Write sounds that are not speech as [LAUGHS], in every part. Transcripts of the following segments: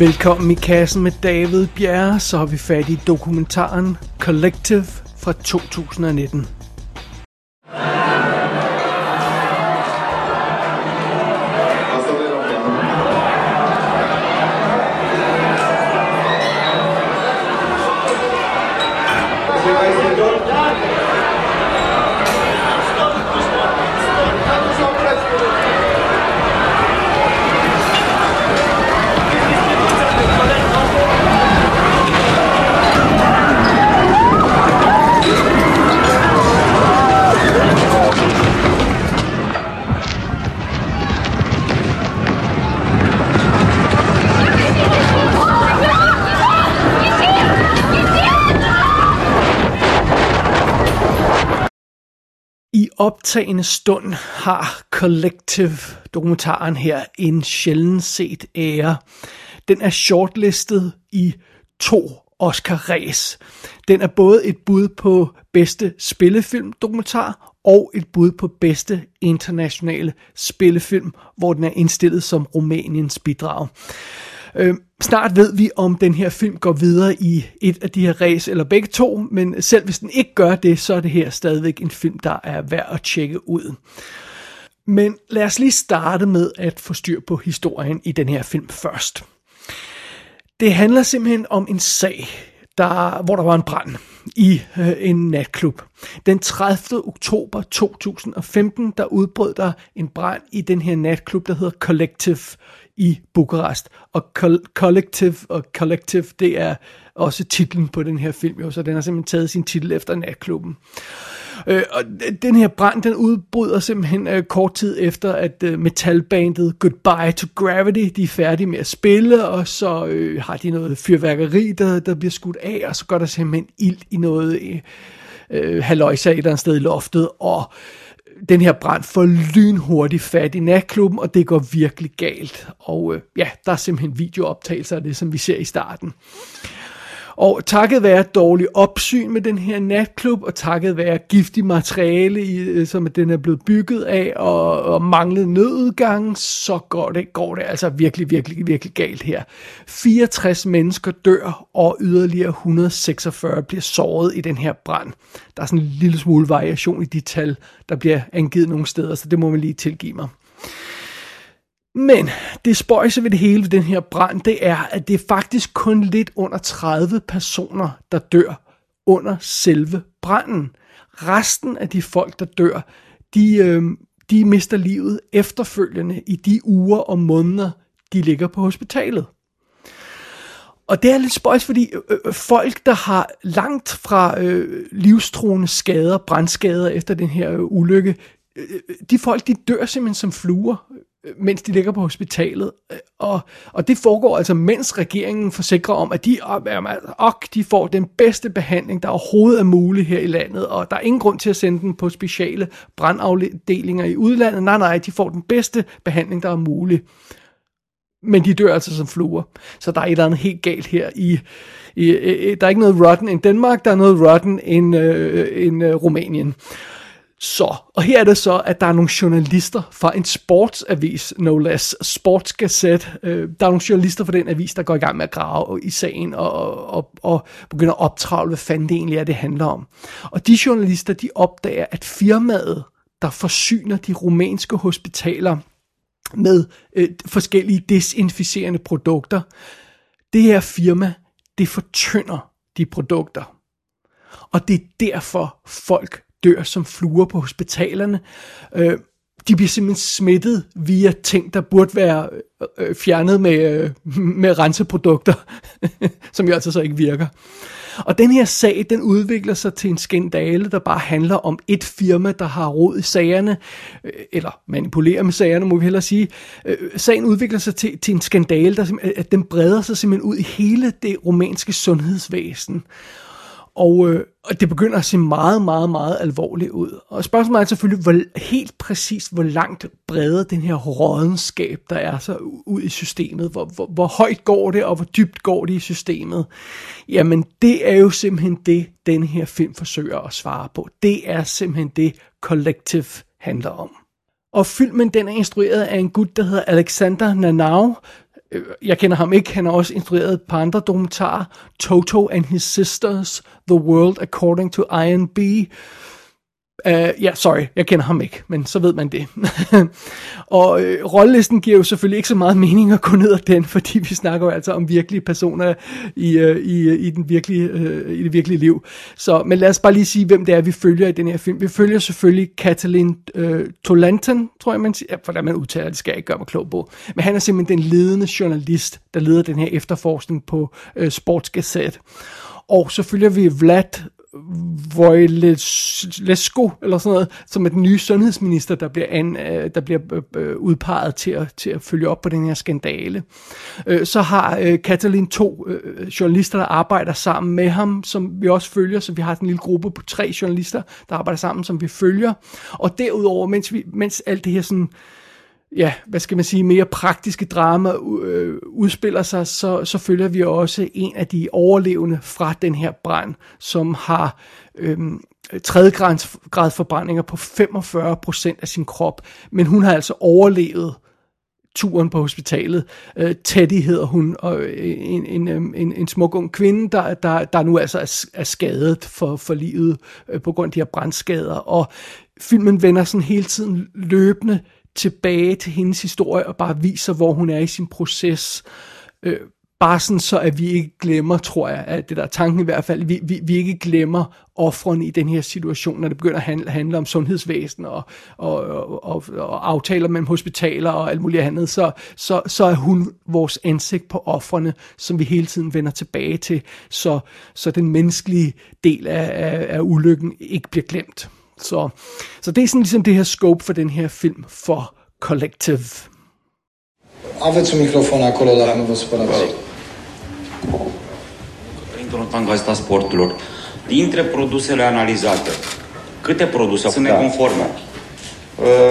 Velkommen i kassen med David Bjerre, så har vi fat i dokumentaren Collective fra 2019. optagende stund har Collective dokumentaren her en sjældent set ære. Den er shortlistet i to Oscar-ræs. Den er både et bud på bedste spillefilm dokumentar og et bud på bedste internationale spillefilm, hvor den er indstillet som Rumæniens bidrag. Øh, snart ved vi, om den her film går videre i et af de her race, eller begge to, men selv hvis den ikke gør det, så er det her stadigvæk en film, der er værd at tjekke ud. Men lad os lige starte med at få styr på historien i den her film først. Det handler simpelthen om en sag, der, hvor der var en brand i øh, en natklub. Den 30. oktober 2015, der udbrød der en brand i den her natklub, der hedder Collective i Bukarest. Og Collective og Collective, det er også titlen på den her film, jo, så den har simpelthen taget sin titel efter natklubben. Øh, Øh, og den her brand, den udbryder simpelthen øh, kort tid efter, at øh, metalbandet Goodbye to Gravity, de er færdige med at spille, og så øh, har de noget fyrværkeri, der, der bliver skudt af, og så går der simpelthen ild i noget øh, øh haløjsa et eller andet sted i loftet, og den her brand får lynhurtigt fat i natklubben, og det går virkelig galt. Og øh, ja, der er simpelthen videooptagelser af det, som vi ser i starten. Og takket være dårlig opsyn med den her natklub, og takket være giftig materiale, i, øh, som den er blevet bygget af, og, og manglet nødudgang, så går det, går det altså virkelig, virkelig, virkelig galt her. 64 mennesker dør, og yderligere 146 bliver såret i den her brand. Der er sådan en lille smule variation i de tal, der bliver angivet nogle steder, så det må man lige tilgive mig. Men det spøjse ved det hele ved den her brand, det er, at det er faktisk kun lidt under 30 personer, der dør under selve branden. Resten af de folk, der dør, de, øh, de mister livet efterfølgende i de uger og måneder, de ligger på hospitalet. Og det er lidt spøjs, fordi øh, folk, der har langt fra øh, livstruende skader, brandskader efter den her øh, ulykke, øh de folk, de dør simpelthen som fluer Øh, mens de ligger på hospitalet. Øh, og, og det foregår altså, mens regeringen forsikrer om, at de, og de får den bedste behandling, der overhovedet er mulig her i landet, og der er ingen grund til at sende dem på speciale brandafdelinger i udlandet. Nej, nej, de får den bedste behandling, der er mulig. Men de dør altså som fluer. Så der er et eller andet helt galt her i, i, i der er ikke noget rotten i Danmark, der er noget rotten i uh, end øh, Rumænien. Så, og her er det så, at der er nogle journalister fra en sportsavis, no less, Sportsgazette. Øh, der er nogle journalister fra den avis, der går i gang med at grave i sagen og, og, og begynder at optravle, hvad fanden det egentlig er, det handler om. Og de journalister, de opdager, at firmaet, der forsyner de rumænske hospitaler med øh, forskellige desinficerende produkter, det her firma, det fortynder de produkter. Og det er derfor folk dør som fluer på hospitalerne. Øh, de bliver simpelthen smittet via ting, der burde være øh, øh fjernet med, øh, med renseprodukter, [LAUGHS] som jo altså så ikke virker. Og den her sag, den udvikler sig til en skandale, der bare handler om et firma, der har råd i sagerne, øh, eller manipulerer med sagerne, må vi hellere sige. Øh, sagen udvikler sig til, til en skandale, der at den breder sig simpelthen ud i hele det romanske sundhedsvæsen. Og, øh, og det begynder at se meget, meget, meget alvorligt ud. Og spørgsmålet er selvfølgelig hvor, helt præcis, hvor langt breder den her rådenskab, der er så ud i systemet. Hvor, hvor, hvor højt går det, og hvor dybt går det i systemet? Jamen, det er jo simpelthen det, den her film forsøger at svare på. Det er simpelthen det, Collective handler om. Og filmen den er instrueret af en gut, der hedder Alexander Nanau, Øh, jeg kender ham ikke, han har også instrueret et par andre dokumentarer. Toto and His Sisters, The World According to INB, Uh, ja, yeah, sorry, jeg kender ham ikke, men så ved man det. [LAUGHS] og øh, rollelisten giver jo selvfølgelig ikke så meget mening at gå ned ad den, [LAUGHS] fordi vi snakker jo altså om virkelige personer i, øh, i, øh, i, den virkelige, øh, i det virkelige liv. Så, men lad os bare lige sige, hvem det er, vi følger i den her film. Vi følger selvfølgelig Katalin øh, Tolanten, tror jeg man siger. Ja, hvordan man udtaler det, skal jeg ikke gøre mig klog på. Men han er simpelthen den ledende journalist, der leder den her efterforskning på øh, Sportsgazette. Og så følger vi Vlad Wojlesko, eller sådan noget, som er den nye sundhedsminister, der bliver, an, øh, der bliver øh, øh, udpeget til at, til at følge op på den her skandale. Så har Katalin to journalister, der arbejder sammen med ham, som vi også følger, så vi har en lille gruppe på tre journalister, der arbejder sammen, som vi følger. Og derudover, mens, vi, mens alt det her sådan ja, hvad skal man sige, mere praktiske drama øh, udspiller sig, så, så følger vi også en af de overlevende fra den her brand, som har øh, tredje grads forbrændinger på 45% af sin krop, men hun har altså overlevet turen på hospitalet. Øh, Teddy hedder hun, og øh, en, en, øhm, en, en smuk ung kvinde, der, der, der nu altså er, er skadet for, for livet øh, på grund af de her brandskader. Og filmen vender sådan hele tiden løbende tilbage til hendes historie og bare viser, hvor hun er i sin proces. Øh, bare sådan så, at vi ikke glemmer, tror jeg, at det der er tanken i hvert fald, vi, vi, vi ikke glemmer offrene i den her situation, når det begynder at handle, handle om sundhedsvæsen og, og, og, og, og aftaler mellem hospitaler og alt muligt andet, så, så, så er hun vores ansigt på offrene, som vi hele tiden vender tilbage til, så, så den menneskelige del af, af, af ulykken ikke bliver glemt. Så, så det er sådan ligesom det her scope for den her film for Collective. Aveți un microfon acolo, dar nu vă supărați. Introdusam Gazeta Sporturilor. Dintre produsele analizate, câte produse sunt da. neconforme?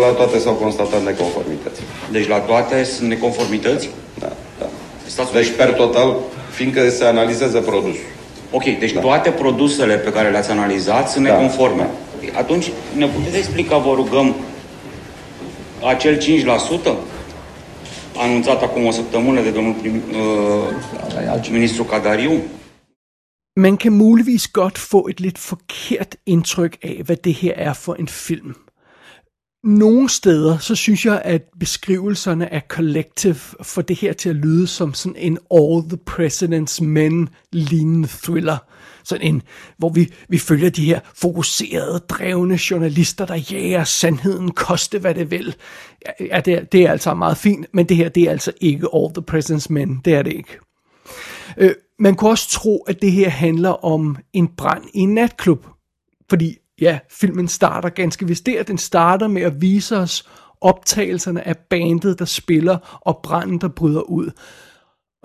La toate s-au constatat neconformități. Deci la toate sunt neconformități? Da, da. Stați deci per total, fiindcă se analizează produsul. Ok, deci da. toate produsele pe care le-ați analizat sunt da. neconforme. Da. Atunci ne puteți explica, vă rugăm, acel 5% anunțat acum o săptămână de domnul prim, uh, ministru Cadariu? Man kan muligvis godt få et lidt forkert indtryk af, hvad det her er for en film. Nogle steder, så synes jeg, at beskrivelserne af Collective får det her til at lyde som sådan en All the President's Men lignende thriller. Sådan en, hvor vi, vi følger de her fokuserede, drevne journalister, der jager sandheden, koste hvad det vil. Ja, det, er, det er altså meget fint, men det her, det er altså ikke All the President's Men. Det er det ikke. Øh, man kunne også tro, at det her handler om en brand i en natklub. Fordi ja, filmen starter ganske vist der. Den starter med at vise os optagelserne af bandet, der spiller, og branden, der bryder ud.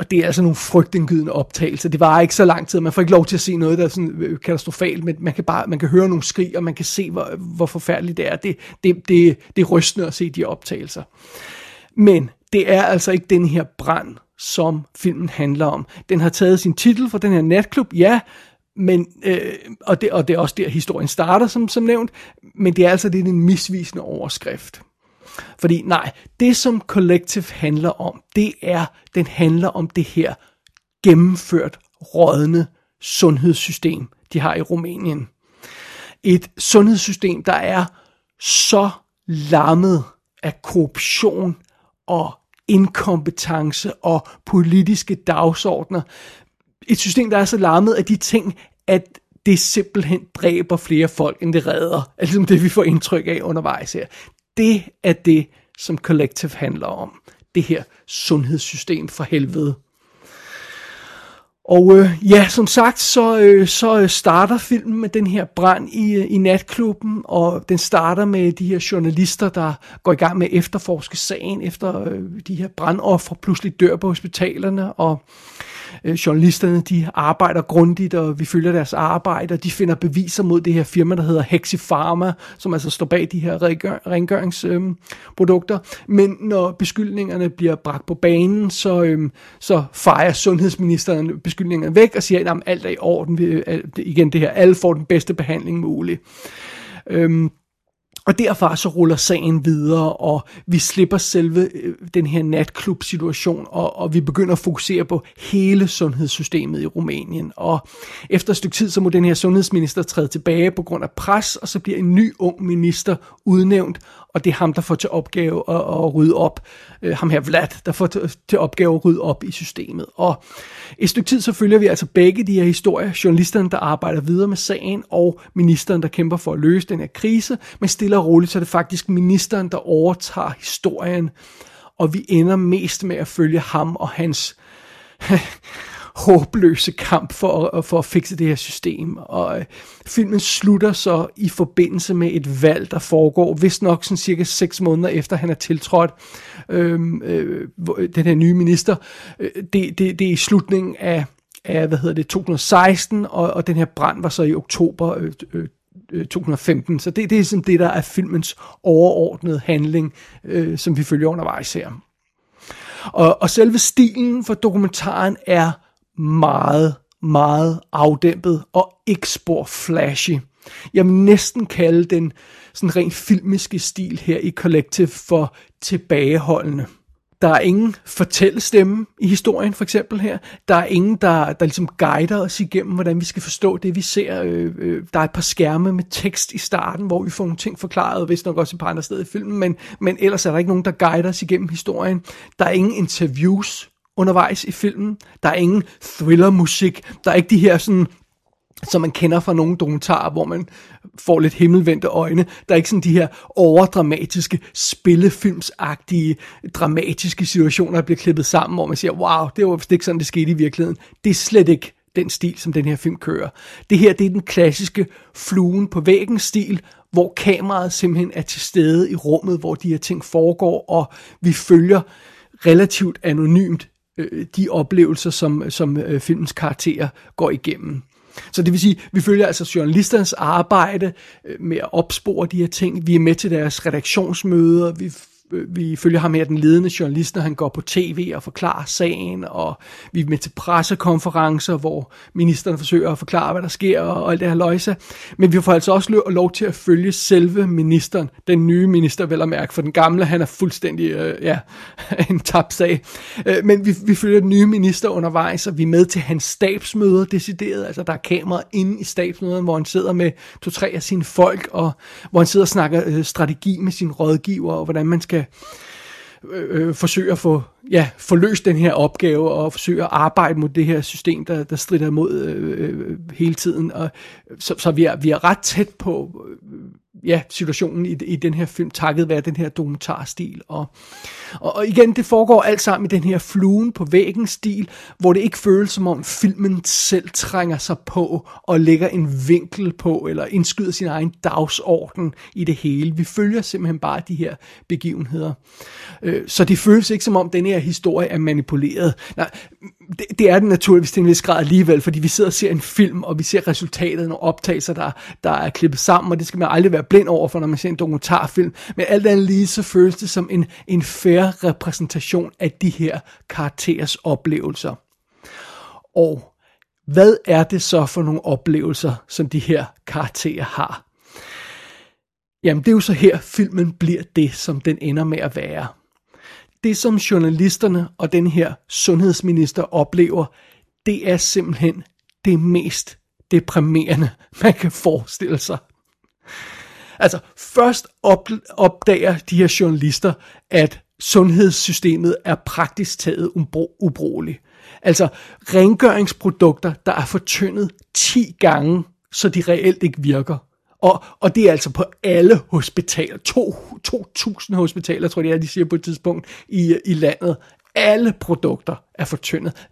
Og det er altså nogle frygtindgydende optagelser. Det var ikke så lang tid, man får ikke lov til at se noget, der er sådan øh, katastrofalt, men man kan, bare, man kan høre nogle skrig, og man kan se, hvor, hvor forfærdeligt det er. Det, det, det, det er rystende at se de optagelser. Men det er altså ikke den her brand, som filmen handler om. Den har taget sin titel fra den her natklub, ja, men, øh, og, det, og det er også der, historien starter, som, som nævnt, men det er altså det er en misvisende overskrift. Fordi nej, det som Collective handler om, det er, den handler om det her gennemført rådne sundhedssystem, de har i Rumænien. Et sundhedssystem, der er så lammet af korruption og inkompetence og politiske dagsordner, et system, der er så lammet af de ting, at det simpelthen dræber flere folk, end det redder. Altså ligesom det, vi får indtryk af undervejs her. Det er det, som Collective handler om. Det her sundhedssystem for helvede. Og øh, ja, som sagt, så, øh, så øh, starter filmen med den her brand i, øh, i natklubben, og den starter med de her journalister, der går i gang med at efterforske sagen efter øh, de her brandoffer pludselig dør på hospitalerne, og øh, Øh, journalisterne, de arbejder grundigt, og vi følger deres arbejde, og de finder beviser mod det her firma, der hedder Hexi Pharma, som altså står bag de her rengøringsprodukter. Øh, Men når beskyldningerne bliver bragt på banen, så, øh, så fejrer sundhedsministeren beskyldningerne væk og siger, at alt er i orden. Vi, igen det her, alle får den bedste behandling mulig. Øh, og derfra så ruller sagen videre, og vi slipper selve øh, den her natklub-situation, og, og vi begynder at fokusere på hele sundhedssystemet i Rumænien. Og efter et stykke tid, så må den her sundhedsminister træde tilbage på grund af pres, og så bliver en ny ung minister udnævnt, og det er ham, der får til opgave at, at rydde op. Øh, ham her Vlad, der får til, til opgave at rydde op i systemet. Og et stykke tid, så følger vi altså begge de her historier. Journalisterne, der arbejder videre med sagen, og ministeren, der kæmper for at løse den her krise. Men stille og roligt, så er det faktisk ministeren, der overtager historien. Og vi ender mest med at følge ham og hans [LAUGHS] håbløse kamp for, for at fikse det her system. Og øh, filmen slutter så i forbindelse med et valg, der foregår, hvis nok sådan cirka 6 måneder efter han er tiltrådt, øhm, øh, øh, den her nye minister. Øh, det, det, det er i slutningen af, af hvad hedder det, 2016, og, og den her brand var så i oktober øh, øh, øh 2015. Så det, det er sådan det, der er filmens overordnede handling, øh, som vi følger undervejs her. Og, og selve stilen for dokumentaren er meget, meget afdæmpet og ikke spor flashy. Jeg vil næsten kalde den sådan rent filmiske stil her i Collective for tilbageholdende. Der er ingen fortællestemme i historien, for eksempel her. Der er ingen, der, der ligesom guider os igennem, hvordan vi skal forstå det, vi ser. Øh, øh, der er et par skærme med tekst i starten, hvor vi får nogle ting forklaret, hvis nok også et par andre steder i filmen, men, men ellers er der ikke nogen, der guider os igennem historien. Der er ingen interviews undervejs i filmen. Der er ingen thrillermusik. Der er ikke de her sådan som man kender fra nogle dokumentarer, hvor man får lidt himmelvendte øjne. Der er ikke sådan de her overdramatiske, spillefilmsagtige, dramatiske situationer, der bliver klippet sammen, hvor man siger, wow, det var vist ikke sådan, det skete i virkeligheden. Det er slet ikke den stil, som den her film kører. Det her, det er den klassiske fluen på væggen stil, hvor kameraet simpelthen er til stede i rummet, hvor de her ting foregår, og vi følger relativt anonymt øh, de oplevelser, som, som øh, filmens karakterer går igennem. Så det vil sige, vi følger altså journalisternes arbejde øh, med at opspore de her ting. Vi er med til deres redaktionsmøder. Vi vi følger ham her, den ledende journalist, når han går på tv og forklarer sagen, og vi er med til pressekonferencer, hvor ministeren forsøger at forklare, hvad der sker, og alt det her løjse. Men vi får altså også lov til at følge selve ministeren, den nye minister, vel at mærke, for den gamle, han er fuldstændig, øh, ja, [LAUGHS] en tabt sag. Øh, men vi, vi følger den nye minister undervejs, og vi er med til hans stabsmøder, decideret, altså der er kamera inde i stabsmøderne, hvor han sidder med to-tre af sine folk, og hvor han sidder og snakker øh, strategi med sine rådgiver, og hvordan man skal skal øh, øh forsøge at få, ja, få løst den her opgave og forsøge at arbejde mod det her system, der, der strider imod øh, øh, øh hele tiden. Og, så så vi, er, vi er ret tæt på øh, ja, situationen i, i den her film, takket være den her dokumentarstil. Og, og, og igen, det foregår alt sammen i den her fluen på væggen stil, hvor det ikke føles som om filmen selv trænger sig på og lægger en vinkel på, eller indskyder sin egen dagsorden i det hele. Vi følger simpelthen bare de her begivenheder. Øh, så det føles ikke som om den her historie er manipuleret. Nej, det, det er den naturligvis til en vis grad alligevel, fordi vi sidder og ser en film, og vi ser resultatet af nogle optagelser, der, der er klippet sammen, og det skal man aldrig være blind over for, når man ser en dokumentarfilm. Men alt andet lige, så føles det som en, en fair repræsentation af de her karakterers oplevelser. Og hvad er det så for nogle oplevelser, som de her karakterer har? Jamen, det er jo så her, filmen bliver det, som den ender med at være det som journalisterne og den her sundhedsminister oplever, det er simpelthen det mest deprimerende, man kan forestille sig. Altså, først op, opdager de her journalister, at sundhedssystemet er praktisk taget ubrugeligt. Altså, rengøringsprodukter, der er fortyndet 10 gange, så de reelt ikke virker. Og, og det er altså på alle hospitaler. 2.000 hospitaler, tror jeg, de siger på et tidspunkt i, i landet. Alle produkter er fortyndet.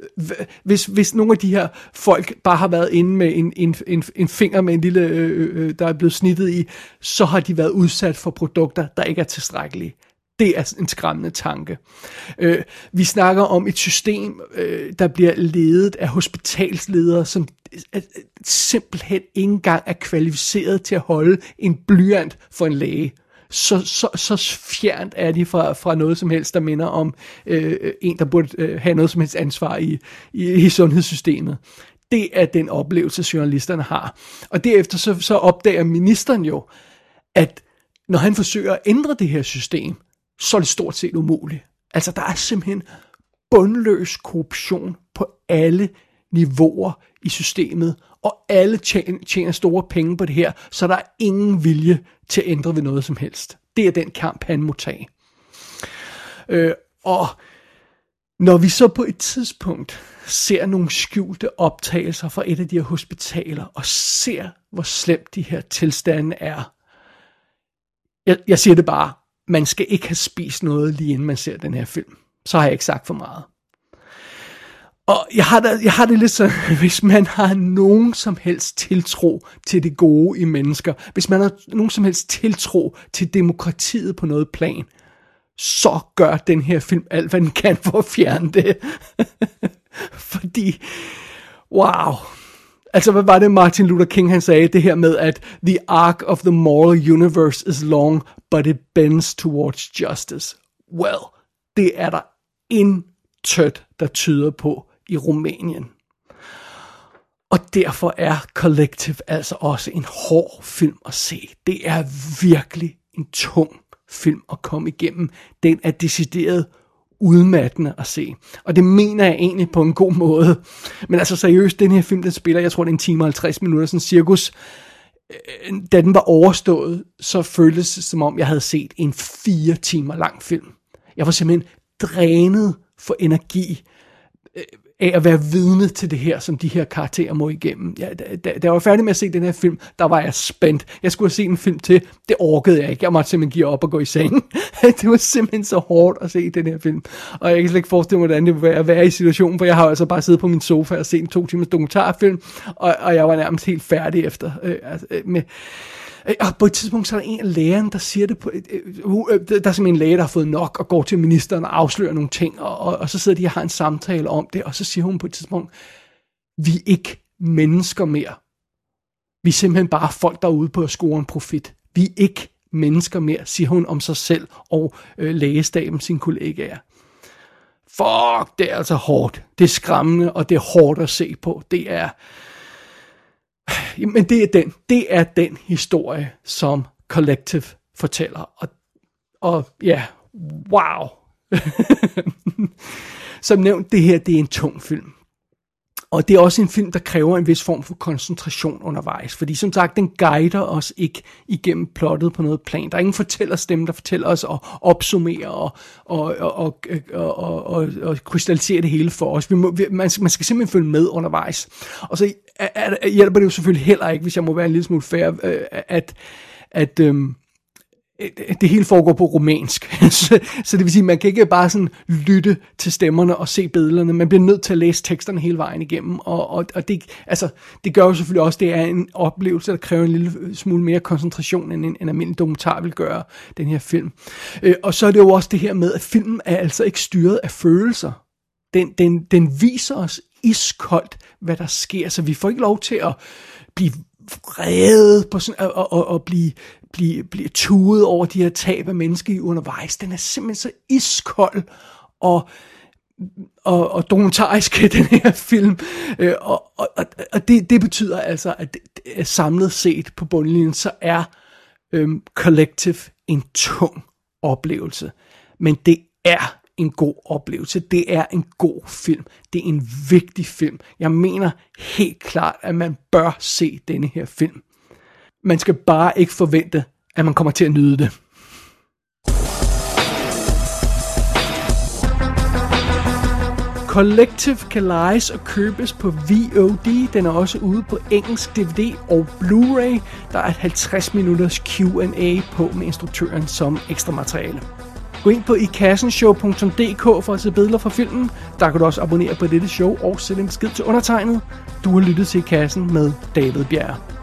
Hvis, hvis nogle af de her folk bare har været inde med en, en, en, en finger med en lille, øh, øh, øh der er blevet snittet i, så har de været udsat for produkter, der ikke er tilstrækkelige. Det er en skræmmende tanke. Øh, vi snakker om et system, øh, der bliver ledet af hospitalsledere, som øh, øh, simpelthen ikke engang er kvalificeret til at holde en blyant for en læge. Så, så, så fjernt er de fra, fra noget som helst, der minder om øh, øh, en, der burde øh, have noget som helst ansvar i, i, i sundhedssystemet. Det er den oplevelse, journalisterne har. Og derefter så, så opdager ministeren jo, at når han forsøger at ændre det her system, så er det stort set umuligt. Altså, der er simpelthen bundløs korruption på alle niveauer i systemet, og alle tjener store penge på det her, så der er ingen vilje til at ændre ved noget som helst. Det er den kamp, han må tage. Øh, og når vi så på et tidspunkt ser nogle skjulte optagelser fra et af de her hospitaler, og ser, hvor slemt de her tilstande er, jeg, jeg siger det bare, man skal ikke have spist noget lige inden man ser den her film. Så har jeg ikke sagt for meget. Og jeg har, da, jeg har det lidt sådan, [LAUGHS] hvis man har nogen som helst tiltro til det gode i mennesker, hvis man har nogen som helst tiltro til demokratiet på noget plan, så gør den her film alt, hvad den kan for at fjerne det. [LAUGHS] Fordi, wow. Altså, hvad var det Martin Luther King, han sagde? Det her med, at the arc of the moral universe is long, but it bends towards justice. Well, det er der intet, der tyder på i Rumænien. Og derfor er Collective altså også en hård film at se. Det er virkelig en tung film at komme igennem. Den er decideret udmattende at se. Og det mener jeg egentlig på en god måde. Men altså seriøst, den her film, den spiller, jeg tror det er en time og 50 minutter, sådan cirkus. Øh, da den var overstået, så føltes det som om, jeg havde set en fire timer lang film. Jeg var simpelthen drænet for energi Øh, af at være vidne til det her, som de her karakterer må igennem. Ja, da, da, da jeg var færdig med at se den her film, der var jeg spændt. Jeg skulle have set en film til, det orkede jeg ikke. Jeg måtte simpelthen give op og gå i seng. [LAUGHS] det var simpelthen så hårdt at se den her film. Og jeg kan slet ikke forestille mig, hvordan det var at være i situationen, for jeg har altså bare siddet på min sofa og set en to timers dokumentarfilm, og, og jeg var nærmest helt færdig efter. Øh, altså, øh, med, Øh, Øh, og på et tidspunkt, så er der en af lægerne, der siger det på... Øh, øh, uh, øh der er simpelthen en læge, der har fået nok, og går til ministeren og afslører nogle ting, og, og, og så sidder de og har en samtale om det, og så siger hun på et tidspunkt, vi er ikke mennesker mere. Vi er simpelthen bare folk, der er ude på at score en profit. Vi er ikke mennesker mere, siger hun om sig selv og øh, lægestaben, kollega kollegaer. Fuck, det er altså hårdt. Det er skræmmende, og det er hårdt at se på. Det er... Men det er den, det er den historie, som Collective fortæller. Og, og ja, wow. [LAUGHS] som nævnt, det her det er en tung film. Og det er også en film, der kræver en vis form for koncentration undervejs. Fordi som sagt, den guider os ikke igennem plottet på noget plan. Der er ingen fortællerstemme, der fortæller os at opsummere og, og, og, og, og, og, og, og krystallisere det hele for os. Vi må, vi, man, man skal simpelthen følge med undervejs. Og så er, er, hjælper det jo selvfølgelig heller ikke, hvis jeg må være en lille smule fair, øh, at, at øhm, Øh, det hele foregår på romansk. [LAUGHS] så, så det vil sige, man kan ikke bare sådan lytte til stemmerne og se billederne. Man bliver nødt til at læse teksterne hele vejen igennem. Og, og, og det, altså, det gør jo selvfølgelig også, det er en oplevelse, der kræver en lille smule mere koncentration, end en, en almindelig dokumentar vil gøre, den her film. Øh, og så er det jo også det her med, at filmen er altså ikke styret af følelser. Den, den, den viser os iskoldt, hvad der sker, så vi får ikke lov til at blive vrede på sådan, og, og, og blive, blive, blive tuet over de her tab af mennesker undervejs. Den er simpelthen så iskold og, og, og dokumentarisk, [LAUGHS] den her film. Øh, og og, og det, det betyder altså, at det, samlet set på bundlinjen, så er øhm, Collective en tung oplevelse. Men det er en god oplevelse. Det er en god film. Det er en vigtig film. Jeg mener helt klart, at man bør se denne her film. Man skal bare ikke forvente, at man kommer til at nyde det. Collective kan lejes og købes på VOD. Den er også ude på engelsk DVD og Blu-ray. Der er et 50 minutters Q&A på med instruktøren som ekstra materiale. Gå ind på ikassenshow.dk for at se billeder fra filmen. Der kan du også abonnere på dette show og sende en besked til undertegnet. Du har lyttet til I Kassen med David Bjerg.